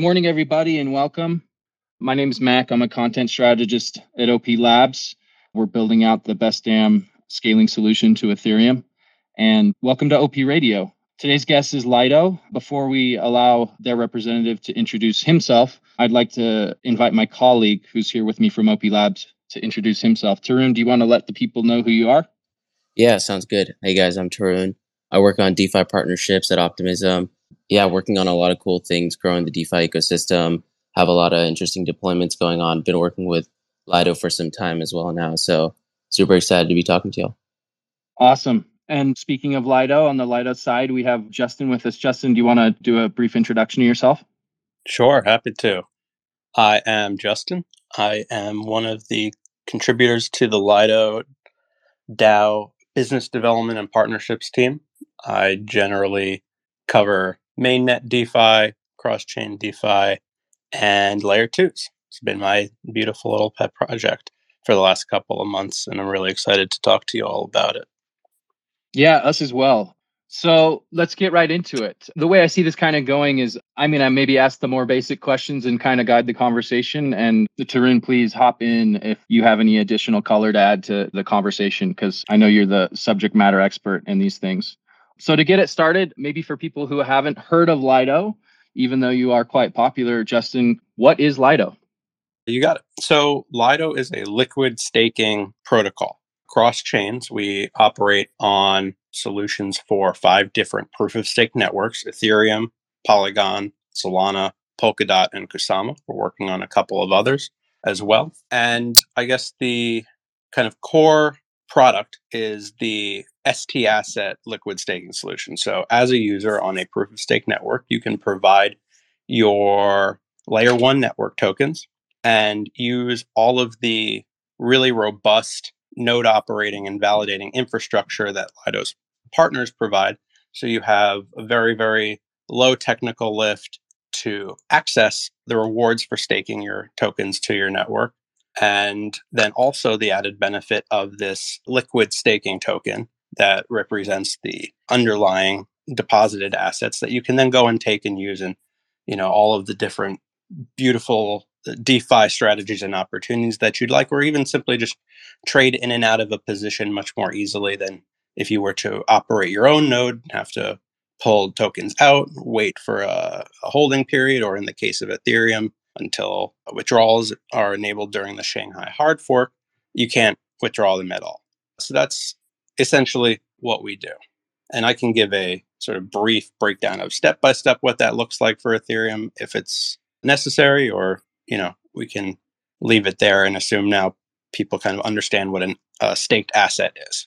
Good morning, everybody, and welcome. My name is Mac. I'm a content strategist at OP Labs. We're building out the best damn scaling solution to Ethereum. And welcome to OP Radio. Today's guest is Lido. Before we allow their representative to introduce himself, I'd like to invite my colleague who's here with me from OP Labs to introduce himself. Tarun, do you want to let the people know who you are? Yeah, sounds good. Hey guys, I'm Tarun. I work on DeFi partnerships at Optimism. Yeah, working on a lot of cool things, growing the DeFi ecosystem, have a lot of interesting deployments going on. Been working with Lido for some time as well now. So super excited to be talking to y'all. Awesome. And speaking of Lido, on the Lido side, we have Justin with us. Justin, do you want to do a brief introduction of yourself? Sure, happy to. I am Justin. I am one of the contributors to the Lido DAO business development and partnerships team. I generally cover mainnet DeFi, cross chain DeFi, and layer twos. It's been my beautiful little pet project for the last couple of months, and I'm really excited to talk to you all about it. Yeah, us as well. So let's get right into it. The way I see this kind of going is I mean, I maybe ask the more basic questions and kind of guide the conversation. And Tarun, please hop in if you have any additional color to add to the conversation, because I know you're the subject matter expert in these things. So to get it started, maybe for people who haven't heard of Lido, even though you are quite popular, Justin, what is Lido? You got it. So Lido is a liquid staking protocol cross chains, we operate on solutions for five different proof of stake networks Ethereum, Polygon, Solana, Polkadot, and Kusama. We're working on a couple of others as well. And I guess the kind of core product is the ST Asset liquid staking solution. So, as a user on a proof of stake network, you can provide your layer one network tokens and use all of the really robust node operating and validating infrastructure that Lido's partners provide. So you have a very, very low technical lift to access the rewards for staking your tokens to your network. And then also the added benefit of this liquid staking token that represents the underlying deposited assets that you can then go and take and use in, you know, all of the different beautiful uh, DeFi strategies and opportunities that you'd like, or even simply just trade in and out of a position much more easily than if you were to operate your own node, have to pull tokens out, wait for a, a holding period, or in the case of Ethereum, until withdrawals are enabled during the Shanghai hard fork, you can't withdraw them at all. So that's essentially what we do. And I can give a sort of brief breakdown of step by step what that looks like for Ethereum if it's necessary, or you know, we can leave it there and assume now people kind of understand what a staked asset is.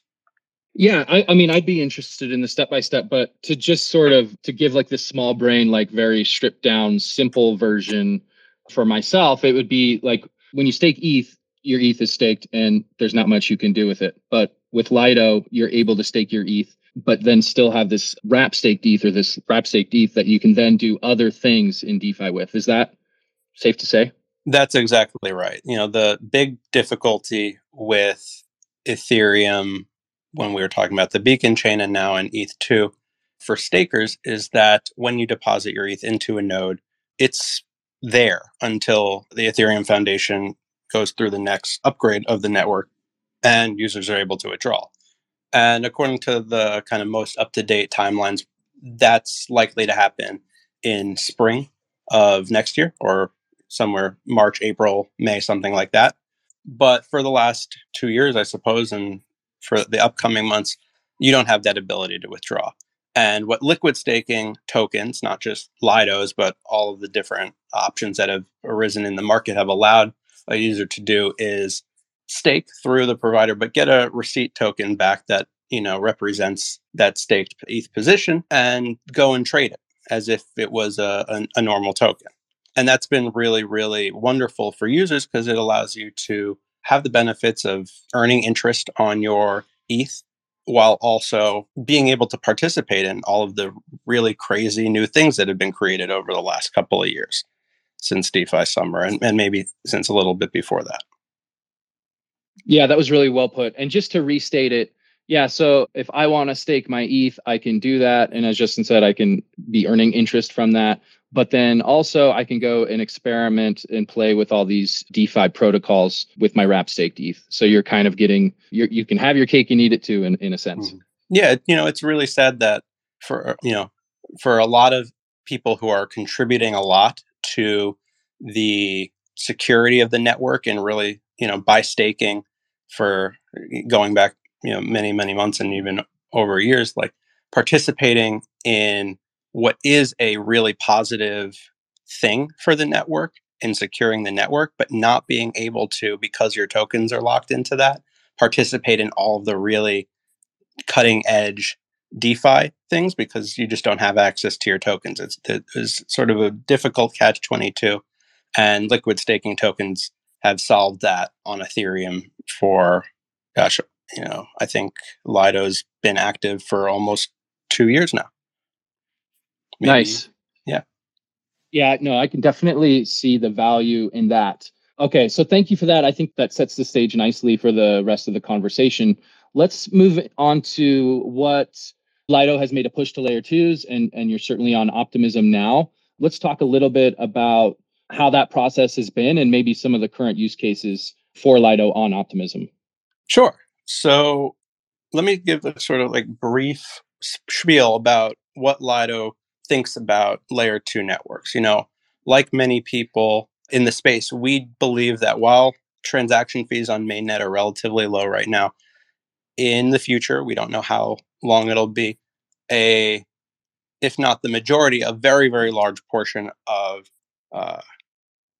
Yeah, I, I, mean, I'd be interested in the step by step, but to just sort of to give like this small brain, like very stripped down, simple version for myself, it would be like when you stake ETH, your ETH is staked, and there's not much you can do with it. But with Lido, you're able to stake your ETH, but then still have this wrap staked ETH or this wrap staked ETH that you can then do other things in DeFi with. Is that safe to say? That's exactly right. You know, the big difficulty with Ethereum when we were talking about the beacon chain and now in ETH2 for stakers is that when you deposit your ETH into a node, it's there until the Ethereum Foundation goes through the next upgrade of the network and users are able to withdraw. And according to the kind of most up to date timelines, that's likely to happen in spring of next year or somewhere March, April, May, something like that. But for the last two years, I suppose, and for the upcoming months, you don't have that ability to withdraw. And what liquid staking tokens, not just Lidos, but all of the different options that have arisen in the market have allowed a user to do is stake through the provider, but get a receipt token back that you know represents that staked ETH position and go and trade it as if it was a, a, a normal token. And that's been really, really wonderful for users because it allows you to have the benefits of earning interest on your ETH while also being able to participate in all of the really crazy new things that have been created over the last couple of years since DeFi summer and, and maybe since a little bit before that. Yeah, that was really well put. And just to restate it, Yeah, so if I want to stake my ETH, I can do that. And as Justin said, I can be earning interest from that. But then also I can go and experiment and play with all these DeFi protocols with my wrap staked ETH. So you're kind of getting you you can have your cake and eat it too in, in a sense. Mm-hmm. Yeah, you know, it's really sad that for you know, for a lot of people who are contributing a lot to the security of the network and really, you know, by staking for eh, going back, you know, many, many months and even over years, like participating in what is a really positive thing for the network in securing the network, but not being able to, because your tokens are locked into that, participate in all of the really cutting edge DeFi things because you just don't have access to your tokens. It's, it's sort of a difficult catch 22. And liquid staking tokens have solved that on Ethereum for, gosh, you know, I think Lido's been active for almost two years now. Maybe. Nice. Yeah. Yeah, no, I can definitely see the value in that. Okay, so thank you for that. I think that sets the stage nicely for the rest of the conversation. Let's move on to what Lido has made a push to layer twos, and, and you're certainly on optimism now. Let's talk a little bit about how that process has been and maybe some of the current use cases for Lido on optimism. Sure. So let me give a sort of like brief spiel about what Lido thinks about layer two networks. You know, like many people in the space, we believe that while transaction fees on mainnet are relatively low right now, in the future, we don't know how long it'll be, a, if not the majority, a very, very large portion of uh,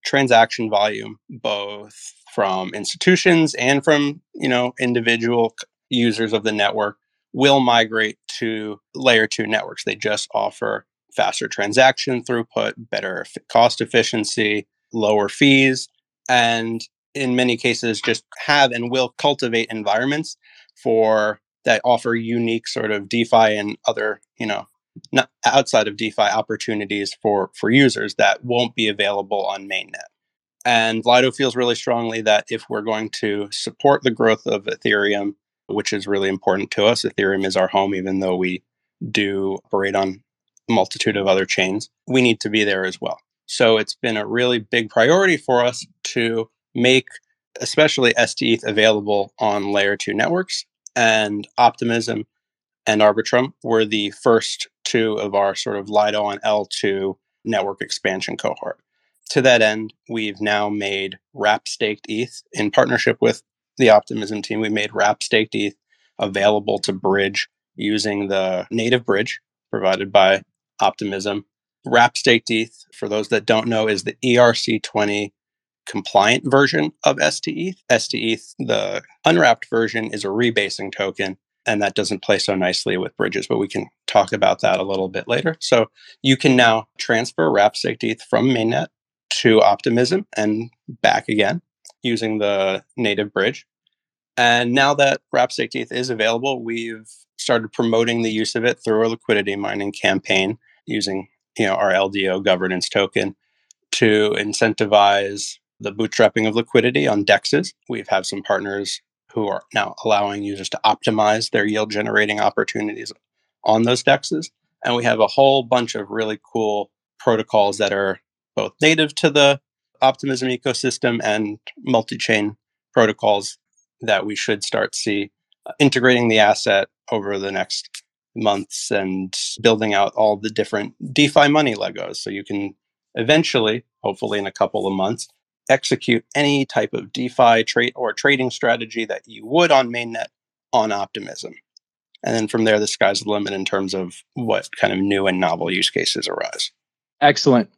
transaction volume, both from institutions and from, you know, individual users of the network will migrate to layer two networks. They just offer faster transaction throughput, better cost efficiency, lower fees, and in many cases just have and will cultivate environments for that offer unique sort of DeFi and other, you know, not outside of DeFi opportunities for for users that won't be available on mainnet. And Lido feels really strongly that if we're going to support the growth of Ethereum, which is really important to us, Ethereum is our home, even though we do operate on a multitude of other chains, we need to be there as well. So it's been a really big priority for us to make especially STETH available on layer two networks and Optimism and Arbitrum were the first two of our sort of Lido on L2 network expansion cohort. To that end, we've now made wrap staked ETH in partnership with the Optimism team. We made wrap staked ETH available to bridge using the native bridge provided by Optimism. Wrap staked ETH, for those that don't know, is the ERC20 compliant version of STETH. STETH, the unwrapped version, is a rebasing token, and that doesn't play so nicely with bridges, but we can talk about that a little bit later. So you can now transfer wrap-staked ETH from mainnet to Optimism and back again using the native bridge. And now that wrap-staked ETH is available, we've started promoting the use of it through a liquidity mining campaign using you know our LDO governance token to incentivize the bootstrapping of liquidity on dexes. We have some partners who are now allowing users to optimize their yield generating opportunities on those dexes. And we have a whole bunch of really cool protocols that are both native to the Optimism ecosystem and multi chain protocols that we should start see uh, integrating the asset over the next months and building out all the different DeFi money Legos. So you can eventually, hopefully in a couple of months, execute any type of DeFi trade or trading strategy that you would on mainnet on Optimism. And then from there, the sky's the limit in terms of what kind of new and novel use cases arise. Excellent.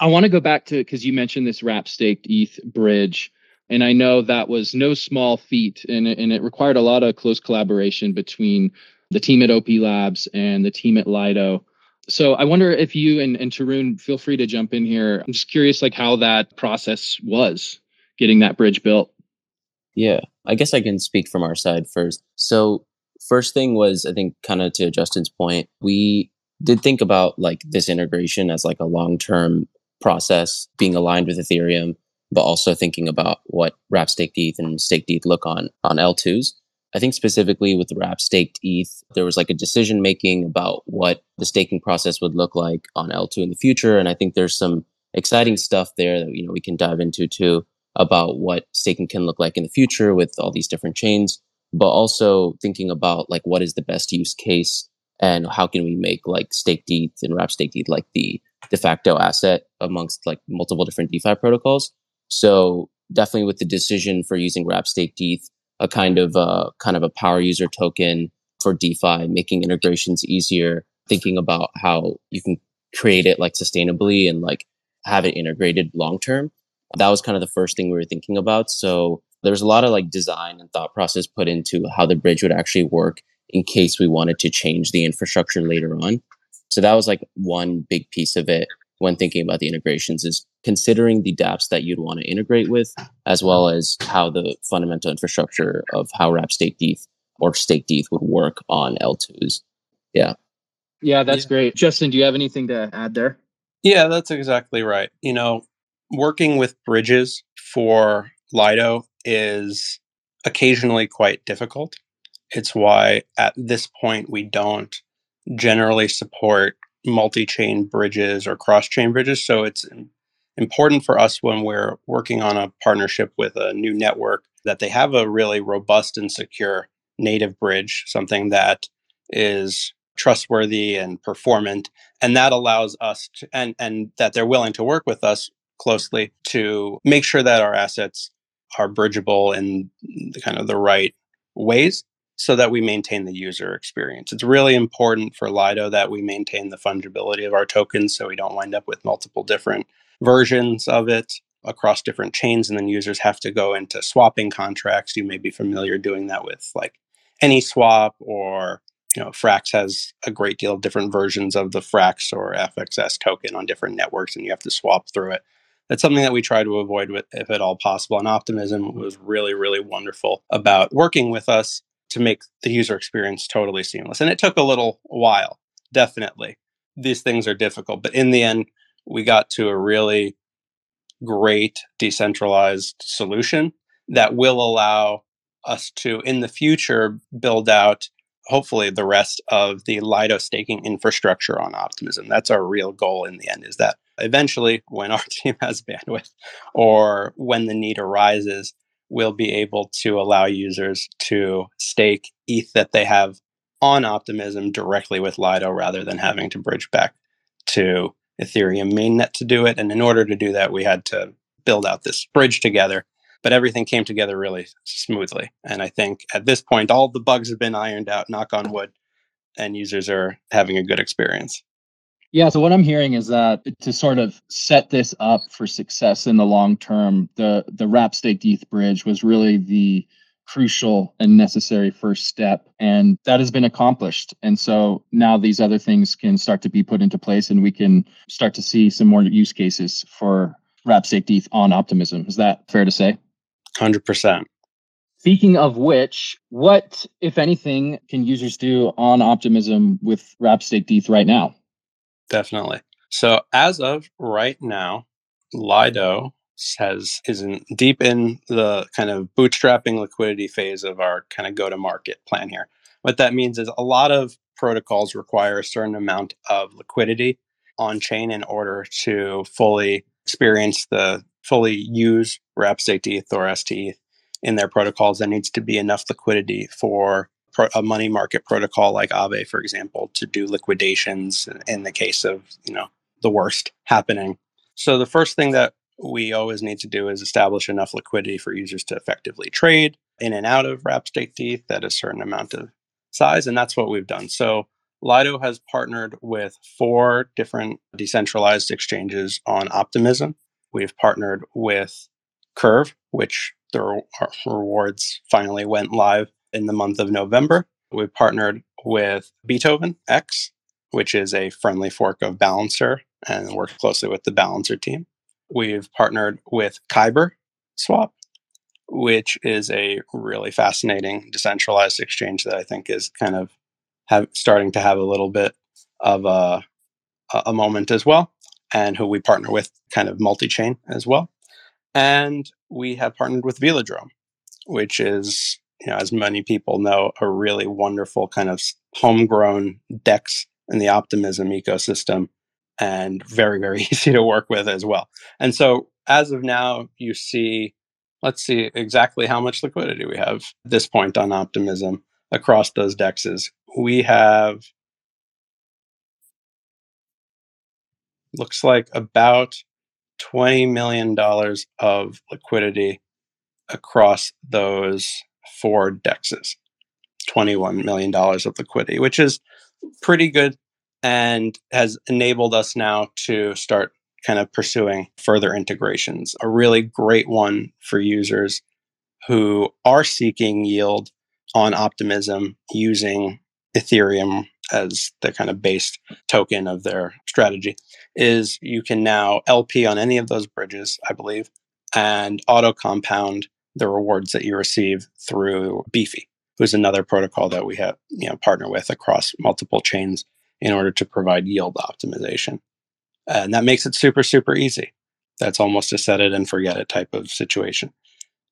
I want to go back to because you mentioned this wrap staked ETH bridge. And I know that was no small feat, and, and it required a lot of close collaboration between the team at OP Labs and the team at Lido. So I wonder if you and, and Tarun feel free to jump in here. I'm just curious like how that process was getting that bridge built. Yeah, I guess I can speak from our side first. So first thing was I think kind of to Justin's point, we did think about like this integration as like a long-term process being aligned with Ethereum, but also thinking about what wrap stake ETH and stake ETH look on on L2s. I think specifically with the wrap staked ETH, there was like a decision making about what the staking process would look like on L2 in the future. And I think there's some exciting stuff there that you know we can dive into too about what staking can look like in the future with all these different chains, but also thinking about like what is the best use case and how can we make like staked ETH and wrap staked ETH like the de facto asset amongst like multiple different DeFi protocols. So definitely with the decision for using wrap staked ETH, a kind of uh, kind of a power user token for DeFi, making integrations easier, thinking about how you can create it like sustainably and like have it integrated long term. That was kind of the first thing we were thinking about. So there's a lot of like design and thought process put into how the bridge would actually work in case we wanted to change the infrastructure later on. So that was like one big piece of it when thinking about the integrations is considering the dApps that you'd want to integrate with, as well as how the fundamental infrastructure of how wrap staked ETH or staked ETH would work on L2s. Yeah. Yeah, that's yeah. great. Justin, do you have anything to add there? Yeah, that's exactly right. You know, working with bridges for Lido is occasionally quite difficult. It's why at this point we don't generally support multi-chain bridges or cross-chain bridges. So it's important for us when we're working on a partnership with a new network that they have a really robust and secure native bridge, something that is trustworthy and performant and that allows us to and and that they're willing to work with us closely to make sure that our assets are bridgeable in the kind of the right ways so that we maintain the user experience. It's really important for Lido that we maintain the fungibility of our tokens so we don't wind up with multiple different versions of it across different chains and then users have to go into swapping contracts. You may be familiar doing that with like Anyswap or you know Frax has a great deal of different versions of the Frax or FXS token on different networks and you have to swap through it. That's something that we try to avoid with if at all possible. And Optimism was really, really wonderful about working with us to make the user experience totally seamless. And it took a little while, definitely. These things are difficult, but in the end, we got to a really great decentralized solution that will allow us to, in the future, build out hopefully the rest of the Lido staking infrastructure on Optimism. That's our real goal in the end, is that eventually, when our team has bandwidth or when the need arises, we'll be able to allow users to stake ETH that they have on Optimism directly with Lido rather than having to bridge back to Ethereum mainnet to do it. And in order to do that, we had to build out this bridge together. But everything came together really smoothly. And I think at this point, all the bugs have been ironed out, knock on wood, and users are having a good experience. Yeah. So what I'm hearing is that to sort of set this up for success in the long term, the the wrap staked ETH bridge was really the crucial and necessary first step, and that has been accomplished. And so now these other things can start to be put into place, and we can start to see some more use cases for wrap ETH on Optimism. Is that fair to say? Hundred percent. Speaking of which, what, if anything, can users do on Optimism with wrap staked ETH right now? Definitely. So as of right now, Lido has is in deep in the kind of bootstrapping liquidity phase of our kind of go to market plan here. What that means is a lot of protocols require a certain amount of liquidity on chain in order to fully experience the fully use wrap staked ETH or STETH in their protocols. There needs to be enough liquidity for a money market protocol like Aave, for example, to do liquidations in the case of you know the worst happening. So the first thing that we always need to do is establish enough liquidity for users to effectively trade in and out of wrap staked ETH at a certain amount of size, and that's what we've done. So Lido has partnered with four different decentralized exchanges on Optimism. We've partnered with Curve, which the rewards finally went live in the month of November. We've partnered with Beethoven X, which is a friendly fork of Balancer and worked closely with the Balancer team. We've partnered with Kyber Swap, which is a really fascinating decentralized exchange that I think is kind of have, starting to have a little bit of a, a moment as well, and who we partner with kind of multi chain as well. And we have partnered with Velodrome, which is you know, as many people know, a really wonderful kind of homegrown DEX in the Optimism ecosystem and very, very easy to work with as well. And so as of now, you see, let's see exactly how much liquidity we have this point on Optimism across those dexes. We have looks like about $20 million of liquidity across those four dexes. $21 million of liquidity, which is pretty good and has enabled us now to start kind of pursuing further integrations. A really great one for users who are seeking yield on Optimism using Ethereum as the kind of base token of their strategy is you can now LP on any of those bridges, I believe, and auto compound the rewards that you receive through Beefy, who's another protocol that we have, you know, partner with across multiple chains in order to provide yield optimization. And that makes it super, super easy. That's almost a set it and forget it type of situation.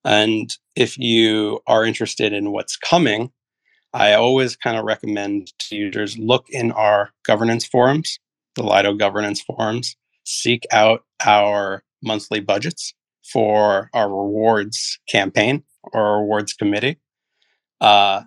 And if you are interested in what's coming, I always kind of recommend to users look in our governance forums, the Lido governance forums, seek out our monthly budgets for our rewards campaign or rewards committee. Uh,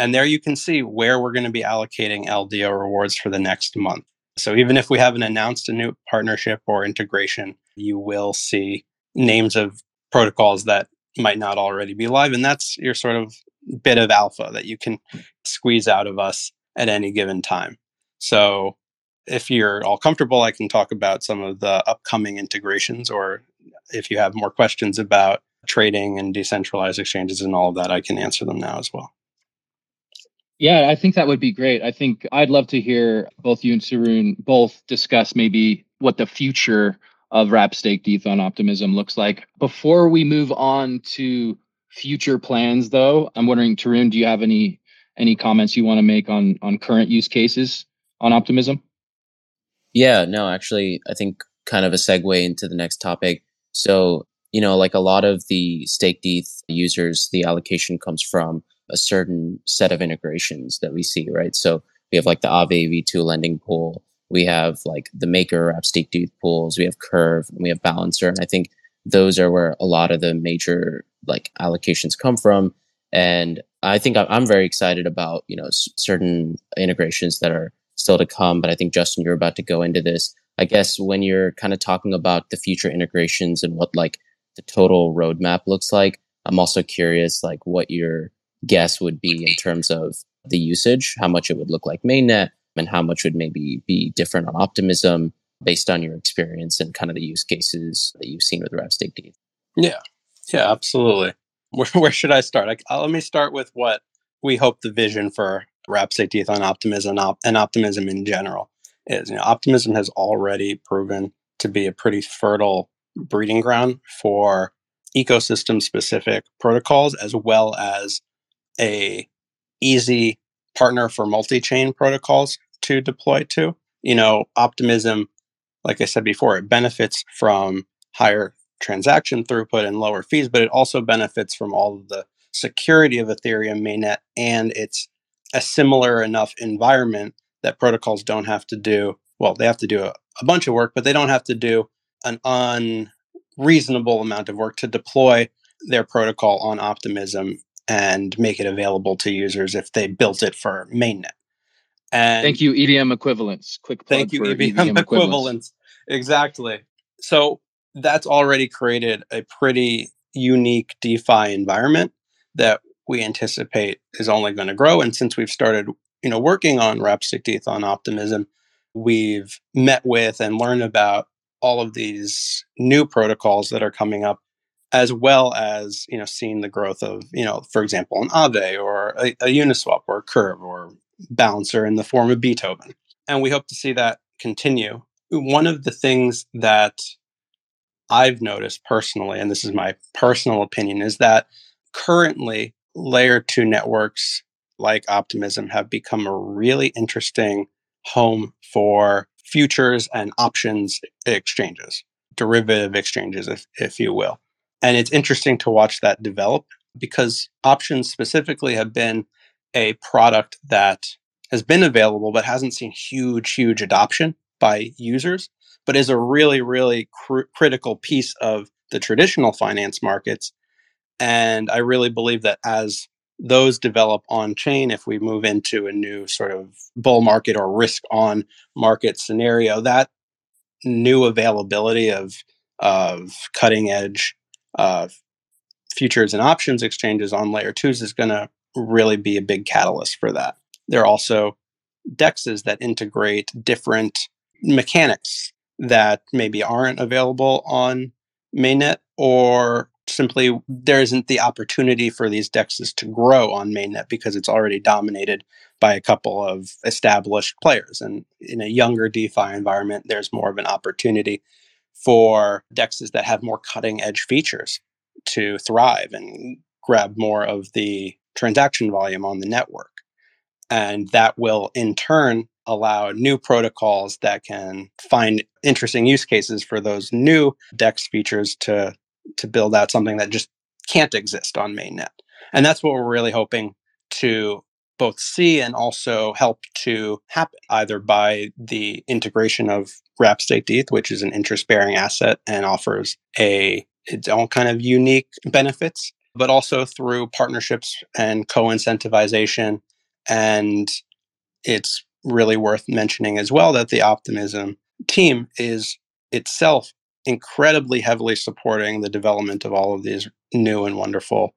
and there you can see where we're going to be allocating LDO rewards for the next month. So even if we haven't announced a new partnership or integration, you will see names of protocols that might not already be live. And that's your sort of bit of alpha that you can squeeze out of us at any given time. So if you're all comfortable, I can talk about some of the upcoming integrations, or if you have more questions about trading and decentralized exchanges and all of that, I can answer them now as well. Yeah, I think that would be great. I think I'd love to hear both you and Tarun both discuss maybe what the future of Wrap Staked ETH on Optimism looks like. Before we move on to future plans, though, I'm wondering, Tarun, do you have any any comments you want to make on on current use cases on Optimism? Yeah, no, actually, I think kind of a segue into the next topic. So, you know, like a lot of the staked ETH users, the allocation comes from a certain set of integrations that we see, right? So we have like the Aave V2 lending pool. We have like the Maker Wrap Staked ETH pools. We have Curve and we have Balancer. And I think those are where a lot of the major like allocations come from. And I think I'm very excited about, you know, certain integrations that are still to come. But I think Justin, you're about to go into this. I guess when you're kind of talking about the future integrations and what like the total roadmap looks like, I'm also curious like what your guess would be in terms of the usage, how much it would look like mainnet, and how much would maybe be different on Optimism based on your experience and kind of the use cases that you've seen with Wrap Staked ETH. Yeah, yeah, absolutely. Where, where should I start? I, uh, let me start with what we hope the vision for Wrap Staked ETH on optimism and optimism in general is. You know, optimism has already proven to be a pretty fertile breeding ground for ecosystem specific protocols as well as a easy partner for multi-chain protocols to deploy to. You know, optimism, like I said before, it benefits from higher transaction throughput and lower fees, but it also benefits from all of the security of Ethereum mainnet and it's a similar enough environment that protocols don't have to do well they have to do a, a bunch of work but they don't have to do an unreasonable amount of work to deploy their protocol on optimism and make it available to users if they built it for mainnet and thank you EVM equivalence. quick thank you EVM, EVM equivalence. equivalence exactly so that's already created a pretty unique defi environment that we anticipate is only going to grow. And since we've started, you know, working on Wrap Stake on Optimism, we've met with and learned about all of these new protocols that are coming up, as well as you know seeing the growth of you know, for example, an Aave or a, a Uniswap or a Curve or Balancer in the form of Beethoven, and we hope to see that continue. One of the things that I've noticed personally, and this is my personal opinion, is that currently layer two networks like Optimism have become a really interesting home for futures and options exchanges, derivative exchanges, if, if you will. And it's interesting to watch that develop because options specifically have been a product that has been available but hasn't seen huge, huge adoption by users, but is a really, really cr- critical piece of the traditional finance markets. And I really believe that as those develop on chain, if we move into a new sort of bull market or risk on market scenario, that new availability of of cutting edge uh, futures and options exchanges on layer twos is going to really be a big catalyst for that. There are also dexes that integrate different mechanics that maybe aren't available on mainnet or simply there isn't the opportunity for these dexes to grow on mainnet because it's already dominated by a couple of established players and in a younger defi environment there's more of an opportunity for dexes that have more cutting edge features to thrive and grab more of the transaction volume on the network. And that will in turn allow new protocols that can find interesting use cases for those new DEX features to, to build out something that just can't exist on mainnet. And that's what we're really hoping to both see and also help to happen either by the integration of wrap staked ETH, which is an interest bearing asset and offers a its own kind of unique benefits, but also through partnerships and co incentivization. And it's really worth mentioning as well that the Optimism team is itself incredibly heavily supporting the development of all of these new and wonderful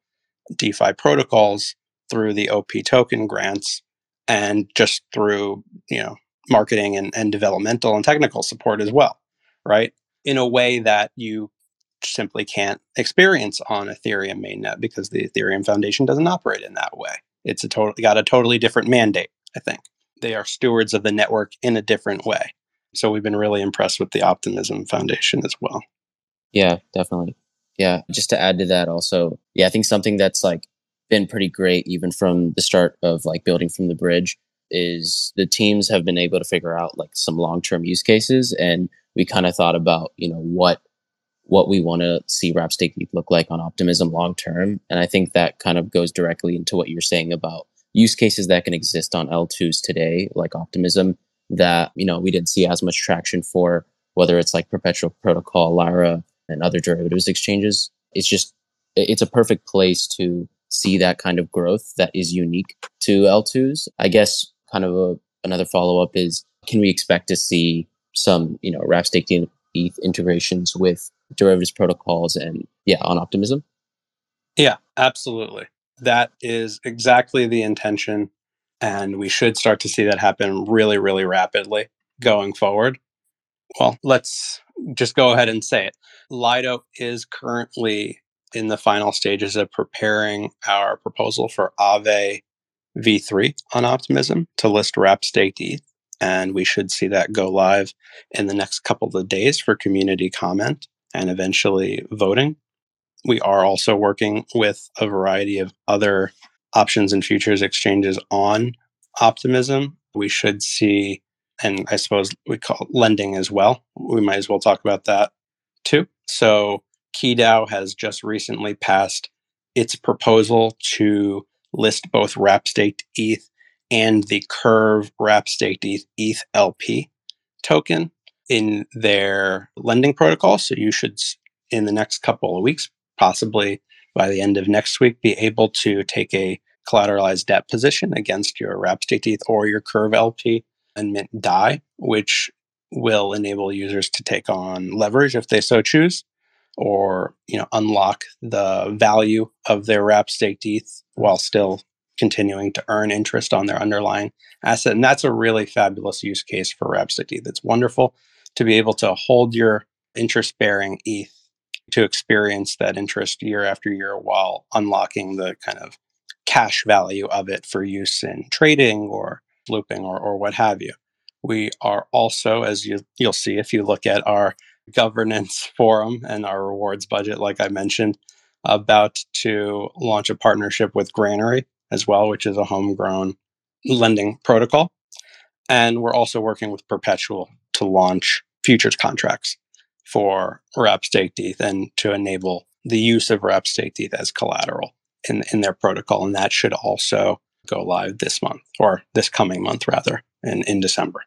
DeFi protocols through the OP token grants and just through, you know, marketing and, and developmental and technical support as well, right? In a way that you simply can't experience on Ethereum mainnet because the Ethereum Foundation doesn't operate in that way. It's a totally got a totally different mandate, I think. They are stewards of the network in a different way. So we've been really impressed with the Optimism Foundation as well. Yeah, definitely. Yeah, just to add to that also, yeah, I think something that's like been pretty great even from the start of like building from the bridge is the teams have been able to figure out like some long-term use cases and we kind of thought about, you know, what what we want to see Wrap Stake look like on Optimism long term. And I think that kind of goes directly into what you're saying about use cases that can exist on L2s today, like Optimism, that, you know, we didn't see as much traction for, whether it's like Perpetual Protocol, Lyra, and other derivatives exchanges. It's just, it's a perfect place to see that kind of growth that is unique to L2s. I guess kind of a, another follow up is can we expect to see some, you know, Wrap Stake ETH integrations with derivatives protocols and yeah, on optimism? Yeah, absolutely. That is exactly the intention. And we should start to see that happen really, really rapidly going forward. Well, let's just go ahead and say it. Lido is currently in the final stages of preparing our proposal for Aave v3 on Optimism to list wrap staked ETH. And we should see that go live in the next couple of days for community comment and eventually voting. We are also working with a variety of other options and futures exchanges on Optimism. We should see, and I suppose we call lending as well. We might as well talk about that too. So, QiDAO has just recently passed its proposal to list both wrap staked ETH and the Curve wrap staked ETH, ETH LP token in their lending protocol. So you should, in the next couple of weeks, possibly by the end of next week, be able to take a collateralized debt position against your wrap staked ETH or your Curve LP and mint DAI, which will enable users to take on leverage if they so choose, or you know unlock the value of their wrap staked ETH while still continuing to earn interest on their underlying asset. And that's a really fabulous use case for wrap staked ETH. It's wonderful to be able to hold your interest bearing ETH to experience that interest year after year while unlocking the kind of cash value of it for use in trading or looping or, or what have you. We are also, as you, you'll see if you look at our governance forum and our rewards budget, like I mentioned, about to launch a partnership with Granary as well, which is a homegrown lending protocol. And we're also working with Perpetual to launch futures contracts for wrap staked ETH and to enable the use of wrap staked ETH as collateral. in, in their protocol. And that should also go live this month or this coming month, rather, in, in December.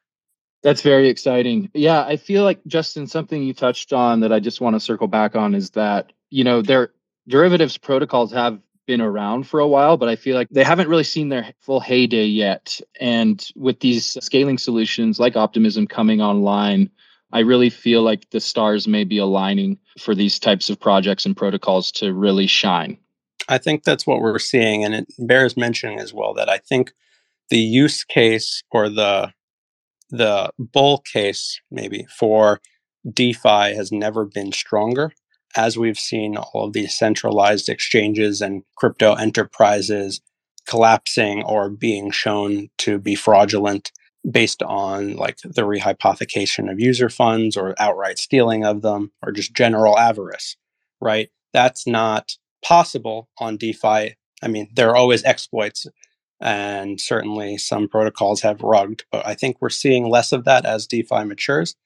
That's very exciting. Yeah, I feel like Justin, something you touched on that I just want to circle back on is that, you know, their derivatives protocols have been around for a while, but I feel like they haven't really seen their full heyday yet. And with these scaling solutions like Optimism coming online, I really feel like the stars may be aligning for these types of projects and protocols to really shine. I think that's what we're seeing. And it bears mentioning as well that I think the use case or the the bull case maybe for DeFi has never been stronger as we've seen all of these centralized exchanges and crypto enterprises collapsing or being shown to be fraudulent based on like the rehypothecation of user funds or outright stealing of them or just general avarice, right? That's not possible on DeFi. I mean, there are always exploits and certainly some protocols have rugged, but I think we're seeing less of that as DeFi matures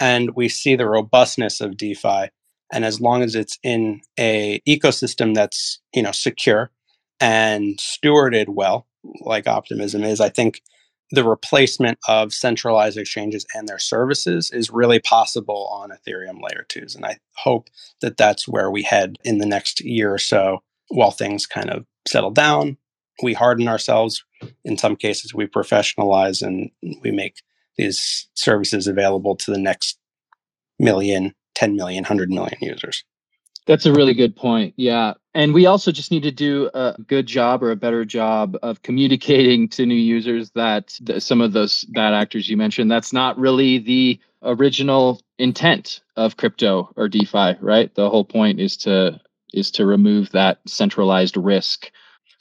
and we see the robustness of DeFi. And as long as it's in a ecosystem that's you know secure and stewarded well like optimism is i think the replacement of centralized exchanges and their services is really possible on ethereum layer 2s and i hope that that's where we head in the next year or so while things kind of settle down we harden ourselves in some cases we professionalize and we make these services available to the next million 10 million, 100 million users. That's a really good point. Yeah. And we also just need to do a good job or a better job of communicating to new users that some of those bad actors you mentioned, that's not really the original intent of crypto or DeFi, right? The whole point is to is to remove that centralized risk.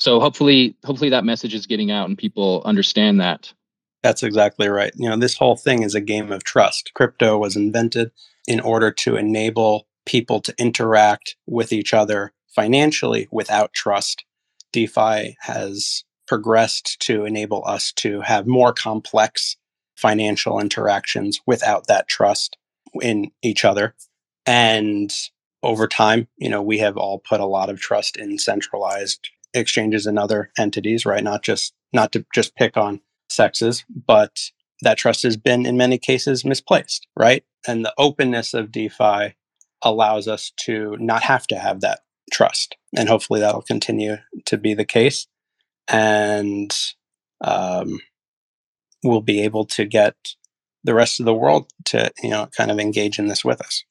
So hopefully hopefully that message is getting out and people understand that. That's exactly right. You know, this whole thing is a game of trust. Crypto was invented in order to enable people to interact with each other financially without trust. DeFi has progressed to enable us to have more complex financial interactions without that trust in each other. And over time, you know, we have all put a lot of trust in centralized exchanges and other entities, right? Not just not to just pick on CEXes, but that trust has been in many cases misplaced, right? And the openness of DeFi allows us to not have to have that trust. And hopefully that'll continue to be the case. And um, we'll be able to get the rest of the world to, you know, kind of engage in this with us.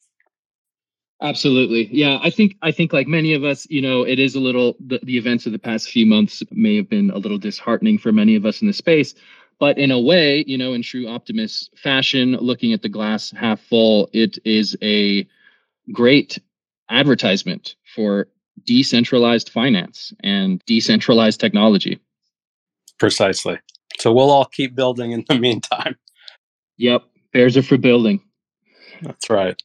Absolutely. Yeah, I think I think like many of us, you know, it is a little the, the events of the past few months may have been a little disheartening for many of us in the space. But in a way, you know, in true optimist fashion, looking at the glass half full, it is a great advertisement for decentralized finance and decentralized technology. Precisely. So we'll all keep building in the meantime. Yep. Bears are for building. That's right.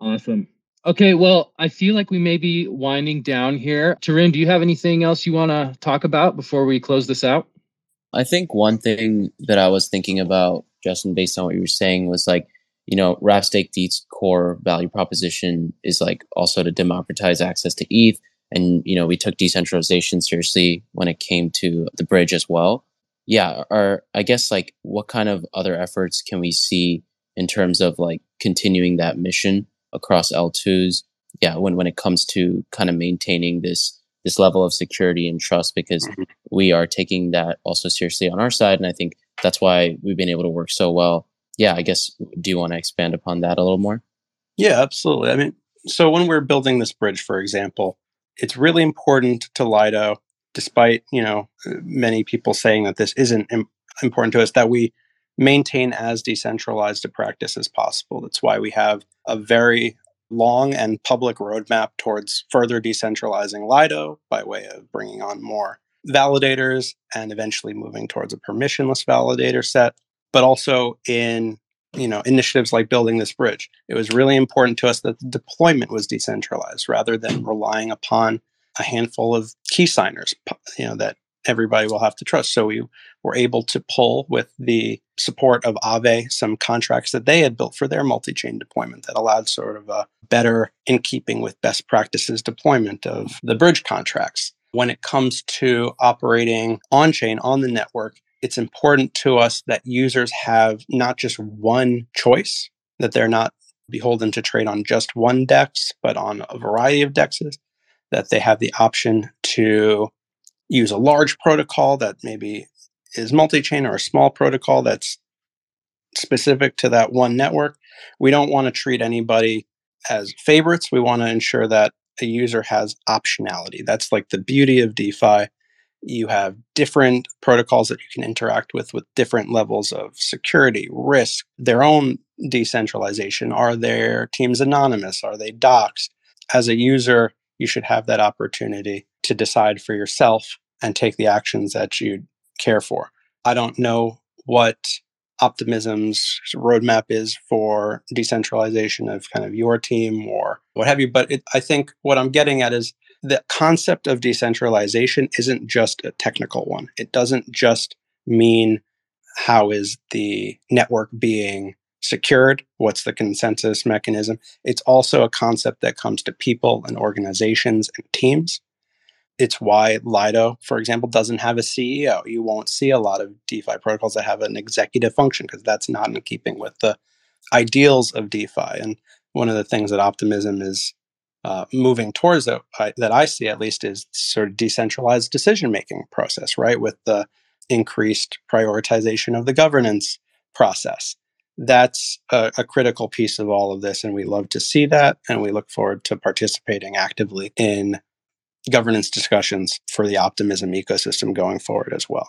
Awesome. Okay, well, I feel like we may be winding down here. Tarun, do you have anything else you want to talk about before we close this out? I think one thing that I was thinking about, Justin, based on what you were saying, was like, you know, DEET's core value proposition is like also to democratize access to ETH. And, you know, we took decentralization seriously when it came to the bridge as well. Yeah. Or I guess like what kind of other efforts can we see in terms of like continuing that mission across L2s? Yeah. When, when it comes to kind of maintaining this this level of security and trust because mm-hmm. we are taking that also seriously on our side. And I think that's why we've been able to work so well. Yeah, I guess, do you want to expand upon that a little more? Yeah, absolutely. I mean, so when we're building this bridge, for example, it's really important to Lido, despite, you know, many people saying that this isn't Im- important to us, that we maintain as decentralized a practice as possible. That's why we have a very long and public roadmap towards further decentralizing Lido by way of bringing on more validators and eventually moving towards a permissionless validator set, but also in you know initiatives like building this bridge. It was really important to us that the deployment was decentralized rather than relying upon a handful of key signers, you know, that everybody will have to trust. So we were able to pull with the support of Aave some contracts that they had built for their multi-chain deployment that allowed sort of a better in keeping with best practices deployment of the bridge contracts. when it comes to operating on chain on the network, it's important to us that users have not just one choice, that they're not beholden to trade on just one DEX, but on a variety of DEXs, that they have the option to use a large protocol that maybe is multi chain or a small protocol that's specific to that one network. We don't want to treat anybody as favorites. We want to ensure that a user has optionality. That's like the beauty of DeFi. You have different protocols that you can interact with with different levels of security, risk, their own decentralization. Are their teams anonymous? Are they doxxed? As a user, you should have that opportunity to decide for yourself and take the actions that you care for. I don't know what optimism's roadmap is for decentralization of kind of your team or what have you but it, i think what i'm getting at is the concept of decentralization isn't just a technical one. It doesn't just mean how is the network being secured? What's the consensus mechanism? It's also a concept that comes to people and organizations and teams it's why Lido, for example, doesn't have a CEO. You won't see a lot of DeFi protocols that have an executive function because that's not in keeping with the ideals of DeFi. And one of the things that Optimism is uh, moving towards that I, that I see at least is sort of decentralized decision making process, right? With the increased prioritization of the governance process. That's a, a critical piece of all of this, and we love to see that, and we look forward to participating actively in governance discussions for the optimism ecosystem going forward as well.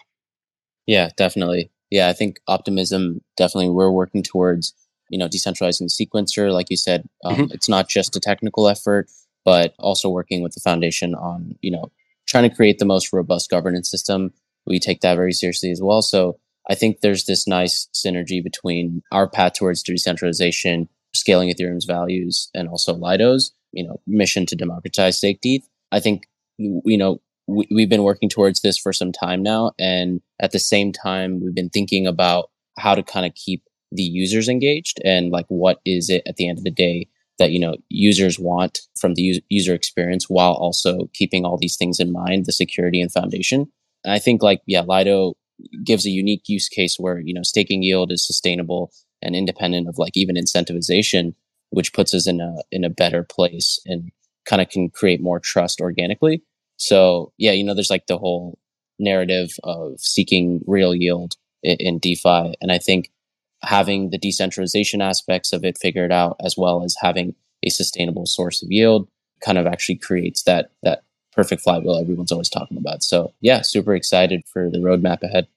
Yeah, definitely. Yeah, I think optimism definitely we're working towards, you know, decentralizing the sequencer. Like you said, um, mm-hmm. it's not just a technical effort, but also working with the foundation on, you know, trying to create the most robust governance system. We take that very seriously as well. So I think there's this nice synergy between our path towards decentralization, scaling Ethereum's values, and also Lido's, you know, mission to democratize stake ETH I think, you know, we, we've been working towards this for some time now. And at the same time, we've been thinking about how to kind of keep the users engaged and like what is it at the end of the day that you know users want from the user experience while also keeping all these things in mind the security and foundation and i think like yeah lido gives a unique use case where you know staking yield is sustainable and independent of like even incentivization which puts us in a in a better place and kind of can create more trust organically. So yeah, you know, there's like the whole narrative of seeking real yield in, in DeFi. And I think having the decentralization aspects of it figured out as well as having a sustainable source of yield kind of actually creates that that perfect flywheel everyone's always talking about. So yeah, super excited for the roadmap ahead.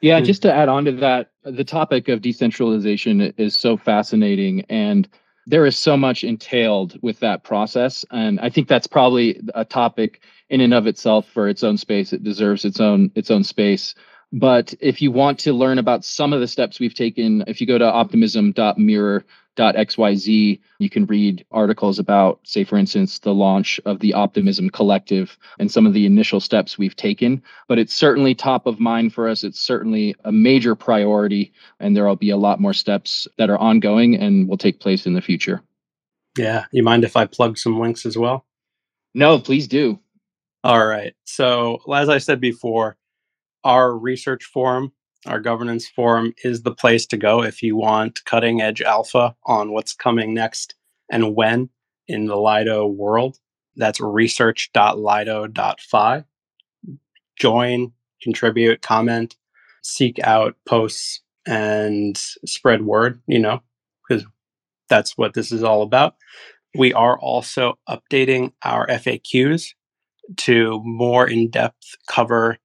Yeah, just to add on to that, the topic of decentralization is so fascinating and there is so much entailed with that process and i think that's probably a topic in and of itself for its own space. It deserves its own its own space. But if you want to learn about some of the steps we've taken if you go to optimism.mirror xyz you can read articles about say for instance the launch of the optimism collective and some of the initial steps we've taken. But it's certainly top of mind for us. It's certainly a major priority and there'll be a lot more steps that are ongoing and will take place in the future. Yeah. You mind if i plug some links as well? No please do. All right. So as i said before our research forum our governance forum is the place to go if you want cutting edge alpha on what's coming next and when in the Lido world. That's research.lido.fi. Join, contribute, comment, seek out posts, and spread word, you know, because that's what this is all about. We are also updating our FAQs to more in depth cover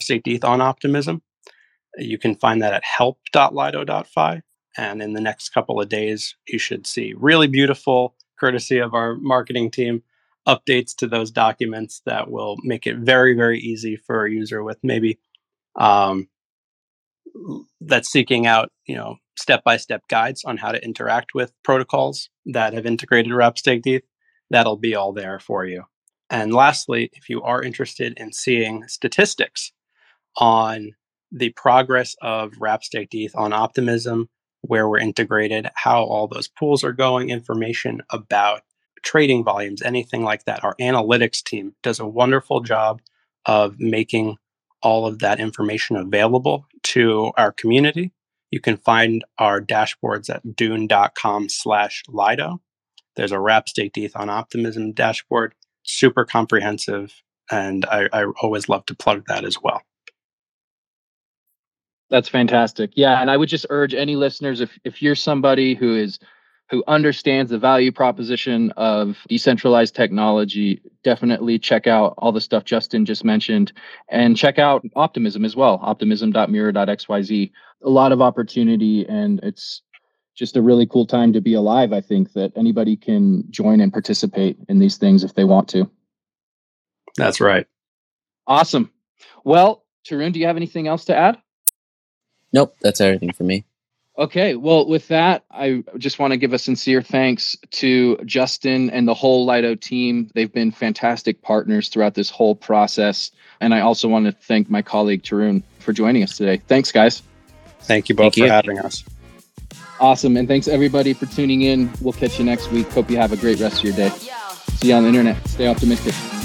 Staked ETH on optimism. You can find that at help.lido.fi. And in the next couple of days, you should see really beautiful, courtesy of our marketing team, updates to those documents that will make it very, very easy for a user with maybe um, that's seeking out, you know, step-by-step guides on how to interact with protocols that have integrated Wrapped Staked ETH. That'll be all there for you. And lastly, if you are interested in seeing statistics on the progress of ETH on Optimism, where we're integrated, how all those pools are going, information about trading volumes, anything like that. Our analytics team does a wonderful job of making all of that information available to our community. You can find our dashboards at dune.com slash Lido. There's a ETH on Optimism dashboard, super comprehensive. And I, I always love to plug that as well. That's fantastic. Yeah, and I would just urge any listeners if if you're somebody who is who understands the value proposition of decentralized technology, definitely check out all the stuff Justin just mentioned and check out Optimism as well, optimism.mirror.xyz. A lot of opportunity and it's just a really cool time to be alive. I think that anybody can join and participate in these things if they want to. That's right. Awesome. Well, Tarun, do you have anything else to add? Nope, that's everything for me. Okay, well, with that, I just want to give a sincere thanks to Justin and the whole Lido team. They've been fantastic partners throughout this whole process. And I also want to thank my colleague Tarun for joining us today. Thanks, guys. Thank you both thank for you. having us. Awesome. And thanks everybody for tuning in. We'll catch you next week. Hope you have a great rest of your day. See you on the internet. Stay optimistic.